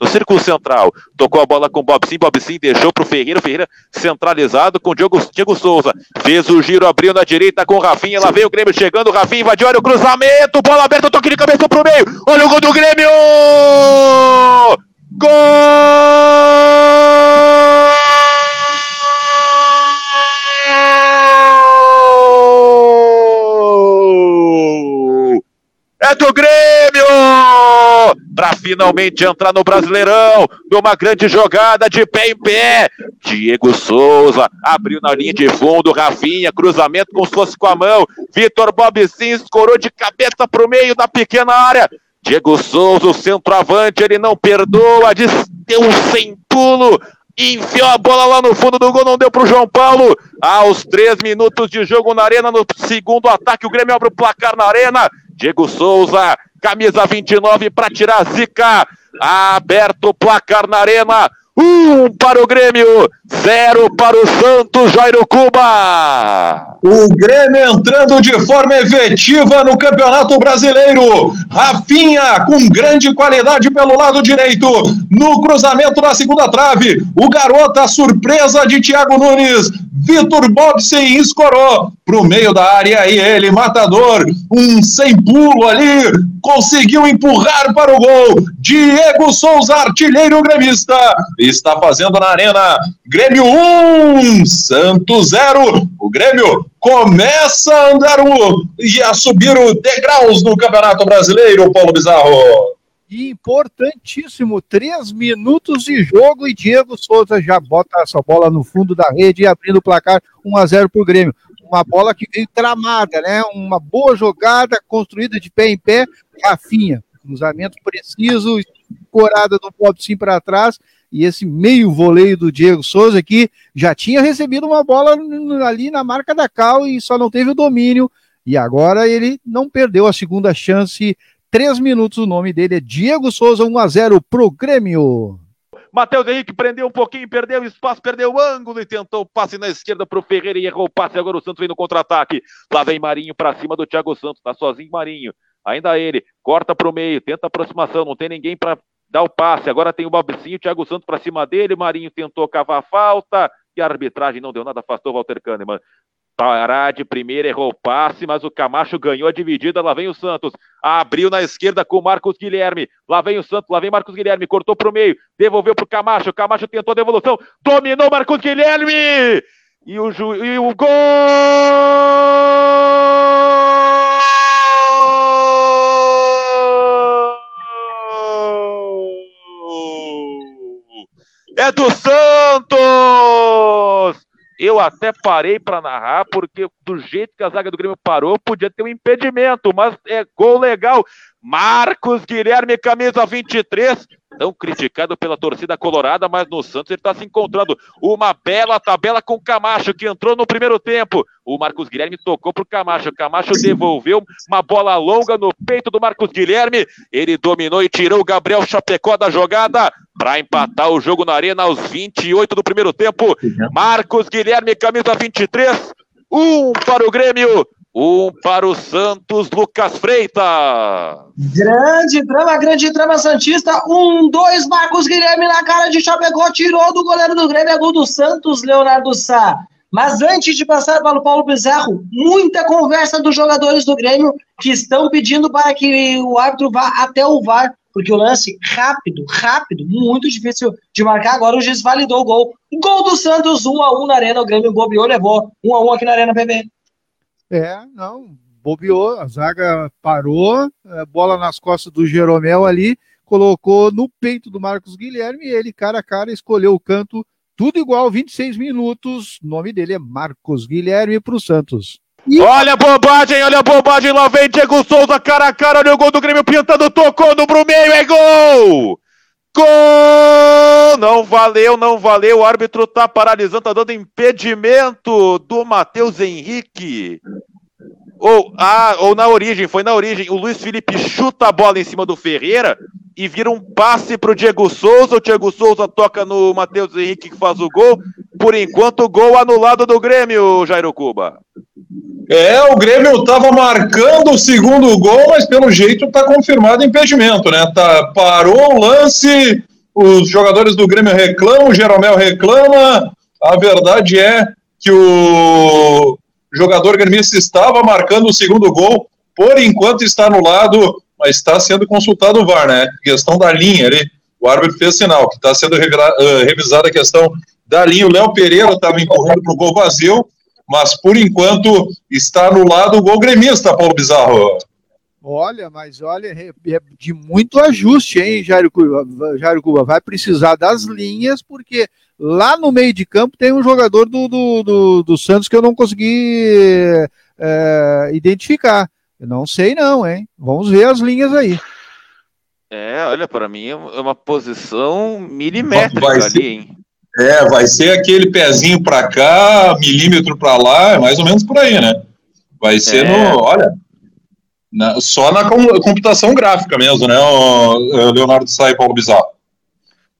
no círculo central. Tocou a bola com Bob Sim, Bob Sim deixou pro Ferreira, Ferreira centralizado com Diego, Diego Souza. Fez o giro, abriu na direita com o Rafinha, lá veio o Grêmio chegando, o Rafinha invadiu, olha o cruzamento, bola aberta, toque de cabeça pro meio. Olha o gol do Grêmio! Gol! É do Grêmio! Para finalmente entrar no Brasileirão, numa grande jogada de pé em pé. Diego Souza abriu na linha de fundo, Rafinha, cruzamento como se fosse com a mão. Vitor Bob Sim escorou de cabeça para o meio da pequena área. Diego Souza, o centroavante, ele não perdoa, deu um sem pulo, enfiou a bola lá no fundo do gol, não deu para o João Paulo. Aos três minutos de jogo na arena, no segundo ataque, o Grêmio abre o placar na arena. Diego Souza, camisa 29 para tirar a zica. Aberto o placar na arena. Um para o Grêmio, zero para o Santos, Jairo Cuba. O Grêmio entrando de forma efetiva no Campeonato Brasileiro. Rafinha com grande qualidade pelo lado direito. No cruzamento na segunda trave. O garoto, a surpresa de Thiago Nunes. Vitor Bobsen escorou para o meio da área e ele, matador, um sem pulo ali, conseguiu empurrar para o gol. Diego Souza, artilheiro gremista, está fazendo na arena. Grêmio 1, Santos 0. O Grêmio começa a andar o, e a subir os degraus no Campeonato Brasileiro, Paulo Bizarro. Importantíssimo, três minutos de jogo e Diego Souza já bota essa bola no fundo da rede, abrindo o placar 1 a 0 para o Grêmio. Uma bola que veio tramada, né? Uma boa jogada construída de pé em pé, Rafinha, cruzamento preciso, corada do Bob Sim para trás e esse meio voleio do Diego Souza que já tinha recebido uma bola ali na marca da Cal e só não teve o domínio. E agora ele não perdeu a segunda chance. Três minutos, o nome dele é Diego Souza, 1 a 0 pro Grêmio. Matheus Henrique prendeu um pouquinho, perdeu espaço, perdeu o ângulo e tentou o passe na esquerda pro Ferreira e errou o passe. Agora o Santos vem no contra-ataque. Lá vem Marinho para cima do Thiago Santos, tá sozinho Marinho. Ainda ele, corta pro meio, tenta aproximação, não tem ninguém para dá o passe. Agora tem o Babicinho, Thiago Santos para cima dele. Marinho tentou cavar a falta e a arbitragem não deu nada, afastou o Walter Kahneman. Pará de primeira, errou o passe, mas o Camacho ganhou a dividida. Lá vem o Santos. Abriu na esquerda com o Marcos Guilherme. Lá vem o Santos, lá vem Marcos Guilherme. Cortou para o meio, devolveu para o Camacho. Camacho tentou a devolução, dominou Marcos Guilherme. E o, ju... e o gol! Do Santos! Eu até parei para narrar, porque do jeito que a zaga do Grêmio parou, podia ter um impedimento, mas é gol legal. Marcos Guilherme, camisa 23, tão criticado pela torcida colorada, mas no Santos ele está se encontrando. Uma bela tabela com o Camacho, que entrou no primeiro tempo. O Marcos Guilherme tocou para o Camacho. Camacho devolveu uma bola longa no peito do Marcos Guilherme. Ele dominou e tirou o Gabriel Chapecó da jogada para empatar o jogo na arena aos 28 do primeiro tempo. Marcos Guilherme, camisa 23. Um para o Grêmio, um para o Santos, Lucas Freitas. Grande drama, grande drama Santista. Um, dois, Marcos Guilherme na cara de Chapecó, tirou do goleiro do Grêmio, é gol do Santos, Leonardo Sá. Mas antes de passar para o Paulo Bezerro, muita conversa dos jogadores do Grêmio que estão pedindo para que o árbitro vá até o VAR, porque o lance rápido, rápido, muito difícil de marcar. Agora o juiz validou o gol. Gol do Santos, 1 a 1 na Arena. O Grêmio bobeou, levou 1 a 1 aqui na Arena PB. É, não, bobeou, a zaga parou, é, bola nas costas do Jeromel ali, colocou no peito do Marcos Guilherme e ele, cara a cara, escolheu o canto, tudo igual, 26 minutos. Nome dele é Marcos Guilherme para o Santos. E... Olha a bobagem, olha a bobagem, lá vem Diego Souza, cara a cara, olha o gol do Grêmio pintando, tocou no meio, é gol! Gol! Não valeu, não valeu. O árbitro tá paralisando, tá dando impedimento do Matheus Henrique. Ou, ah, ou na origem, foi na origem. O Luiz Felipe chuta a bola em cima do Ferreira e vira um passe pro Diego Souza. O Diego Souza toca no Matheus Henrique que faz o gol. Por enquanto, gol anulado do Grêmio, Jairo Cuba. É, o Grêmio estava marcando o segundo gol, mas pelo jeito está confirmado impedimento, né? Tá, parou o lance os jogadores do Grêmio reclamam, o Jeromel reclama. A verdade é que o jogador gremista estava marcando o segundo gol, por enquanto está anulado, mas está sendo consultado o VAR, né? Questão da linha ali. O árbitro fez sinal que está sendo uh, revisada a questão da linha. O Léo Pereira estava empurrando para o gol vazio, mas por enquanto está anulado o gol gremista, Paulo Bizarro. Olha, mas olha, é, de muito ajuste, hein, Jairo Cuba? Jairo Cuba vai precisar das linhas, porque lá no meio de campo tem um jogador do, do, do, do Santos que eu não consegui é, identificar. Eu não sei não, hein? Vamos ver as linhas aí. É, olha, para mim é uma posição milimétrica vai ali, ser, hein? É, vai ser aquele pezinho para cá, milímetro para lá, é mais ou menos por aí, né? Vai ser é. no, olha, na, só na computação gráfica mesmo, né, o Leonardo Sai e Paulo Bizarro.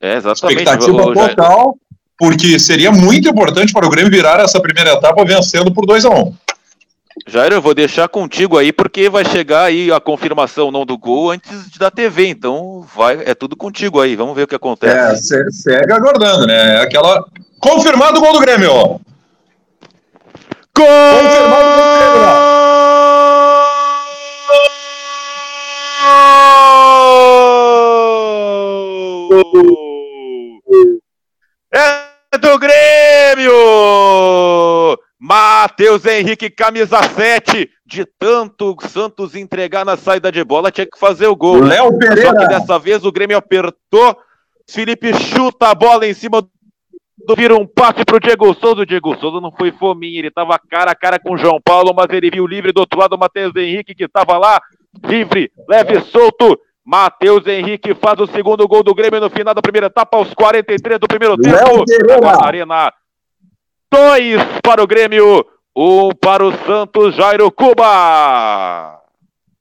É, exatamente. Expectativa total, já... porque seria muito importante para o Grêmio virar essa primeira etapa vencendo por 2 a 1 um. Jair, eu vou deixar contigo aí, porque vai chegar aí a confirmação não do gol antes da TV, então vai, é tudo contigo aí, vamos ver o que acontece. É, segue aguardando, né? Aquela. Confirmado o gol do Grêmio! Gol! Confirmado o gol do Grêmio! É do Grêmio! Matheus Henrique, camisa 7, de tanto Santos entregar na saída de bola, tinha que fazer o gol. Léo Pereira. Só que dessa vez o Grêmio apertou, Felipe chuta a bola em cima do vira um passe pro Diego Souza. O Diego Souza não foi fominha, ele tava cara a cara com o João Paulo, mas ele viu livre do outro lado o Matheus Henrique, que tava lá, livre, leve solto. Matheus Henrique faz o segundo gol do Grêmio no final da primeira etapa, aos 43 do primeiro tempo. Na Arena. Dois para o Grêmio, um para o Santos, Jairo Cuba.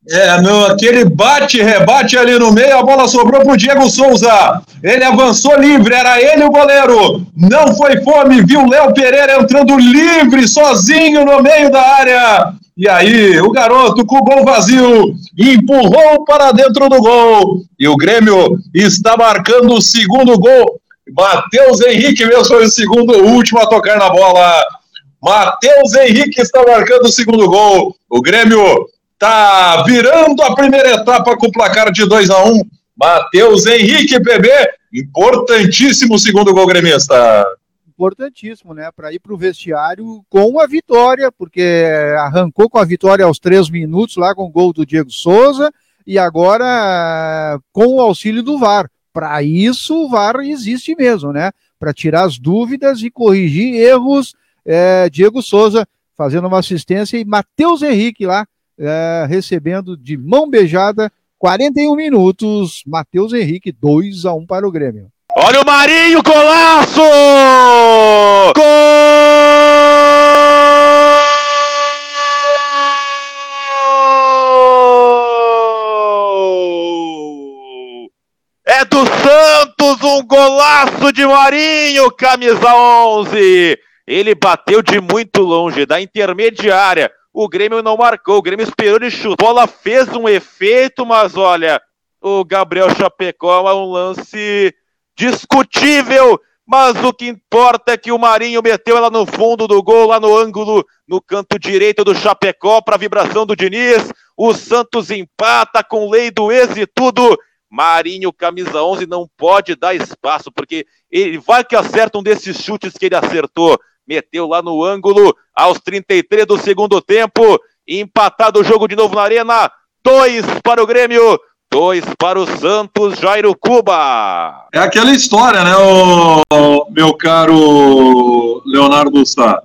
É, no, aquele bate-rebate ali no meio, a bola sobrou pro Diego Souza. Ele avançou livre, era ele o goleiro. Não foi fome, viu Léo Pereira entrando livre, sozinho no meio da área. E aí, o garoto com o gol vazio empurrou para dentro do gol. E o Grêmio está marcando o segundo gol. Matheus Henrique mesmo foi o segundo, o último a tocar na bola. Matheus Henrique está marcando o segundo gol. O Grêmio está virando a primeira etapa com o placar de 2 a 1 um. Matheus Henrique, PB, importantíssimo segundo gol gremista importantíssimo, né? Para ir para o vestiário com a vitória, porque arrancou com a vitória aos três minutos lá com o gol do Diego Souza e agora com o auxílio do VAR. Para isso o VAR existe mesmo, né? Para tirar as dúvidas e corrigir erros. É, Diego Souza fazendo uma assistência e Matheus Henrique lá é, recebendo de mão beijada 41 minutos. Matheus Henrique 2 a 1 para o Grêmio. Olha o Marinho, golaço! Gol! É do Santos, um golaço de Marinho, camisa 11. Ele bateu de muito longe, da intermediária. O Grêmio não marcou, o Grêmio esperou de chute. A bola fez um efeito, mas olha, o Gabriel Chapecó é um lance discutível, mas o que importa é que o Marinho meteu ela no fundo do gol, lá no ângulo, no canto direito do Chapecó, para a vibração do Diniz. O Santos empata com lei do ex e tudo. Marinho, camisa 11, não pode dar espaço, porque ele vai que acerta um desses chutes que ele acertou. Meteu lá no ângulo, aos 33 do segundo tempo. Empatado o jogo de novo na Arena. Dois para o Grêmio, Dois para o Santos, Jairo Cuba. É aquela história, né, o, meu caro Leonardo Sá?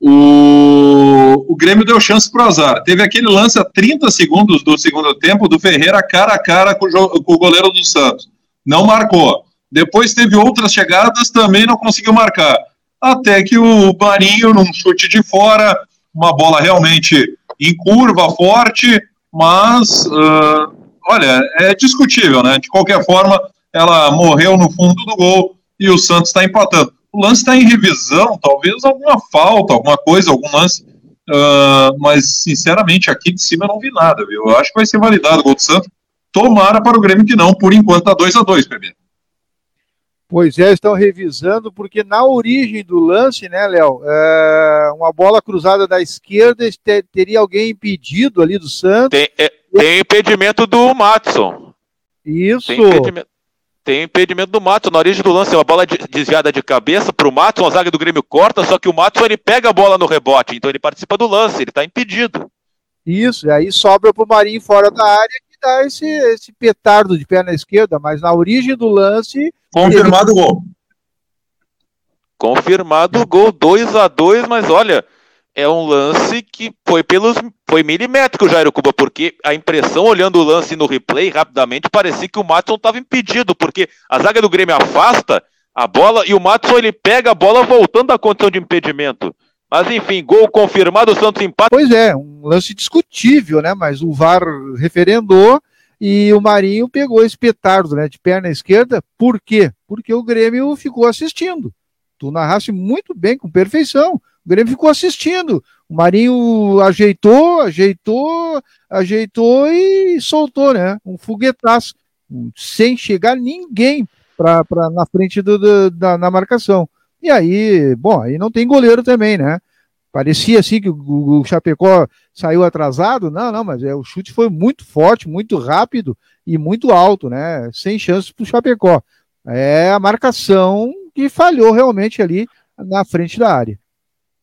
O, o Grêmio deu chance para o azar. Teve aquele lance a 30 segundos do segundo tempo do Ferreira cara a cara com o, com o goleiro do Santos. Não marcou. Depois teve outras chegadas, também não conseguiu marcar. Até que o Marinho, num chute de fora, uma bola realmente em curva, forte, mas uh, olha, é discutível, né? De qualquer forma, ela morreu no fundo do gol e o Santos está empatando. O lance está em revisão, talvez alguma falta, alguma coisa, algum lance. Uh, mas, sinceramente, aqui de cima eu não vi nada, viu? Eu acho que vai ser validado o gol do Santos. Tomara para o Grêmio que não, por enquanto tá 2 a 2 PB. Pois é, estão revisando, porque na origem do lance, né, Léo, é, uma bola cruzada da esquerda, teria alguém impedido ali do Santos. Tem, é, tem impedimento do Matson. Isso. Tem impedimento, tem impedimento do Matson. Na origem do lance, é uma bola desviada de cabeça para o Matson, a zaga do Grêmio corta, só que o Matson ele pega a bola no rebote, então ele participa do lance, ele está impedido. Isso, e aí sobra para o Marinho fora da área dá esse, esse petardo de perna esquerda, mas na origem do lance Confirmado o gol. Confirmado o gol, 2 a 2 mas olha, é um lance que foi pelos foi milimétrico, Jairo Cuba, porque a impressão, olhando o lance no replay, rapidamente, parecia que o Matson estava impedido, porque a zaga do Grêmio afasta a bola e o Matson ele pega a bola voltando da condição de impedimento. Mas enfim, gol confirmado, o Santos empata. Pois é, um lance discutível, né? Mas o VAR referendou e o Marinho pegou esse petardo né, de perna esquerda. Por quê? Porque o Grêmio ficou assistindo. Tu narraste muito bem, com perfeição. O Grêmio ficou assistindo. O Marinho ajeitou, ajeitou, ajeitou e soltou, né? Um foguetaço, sem chegar ninguém pra, pra, na frente do, do, da na marcação. E aí, bom, aí não tem goleiro também, né? Parecia assim que o, o Chapecó saiu atrasado. Não, não, mas é, o chute foi muito forte, muito rápido e muito alto, né? Sem chances para o Chapecó. É a marcação que falhou realmente ali na frente da área.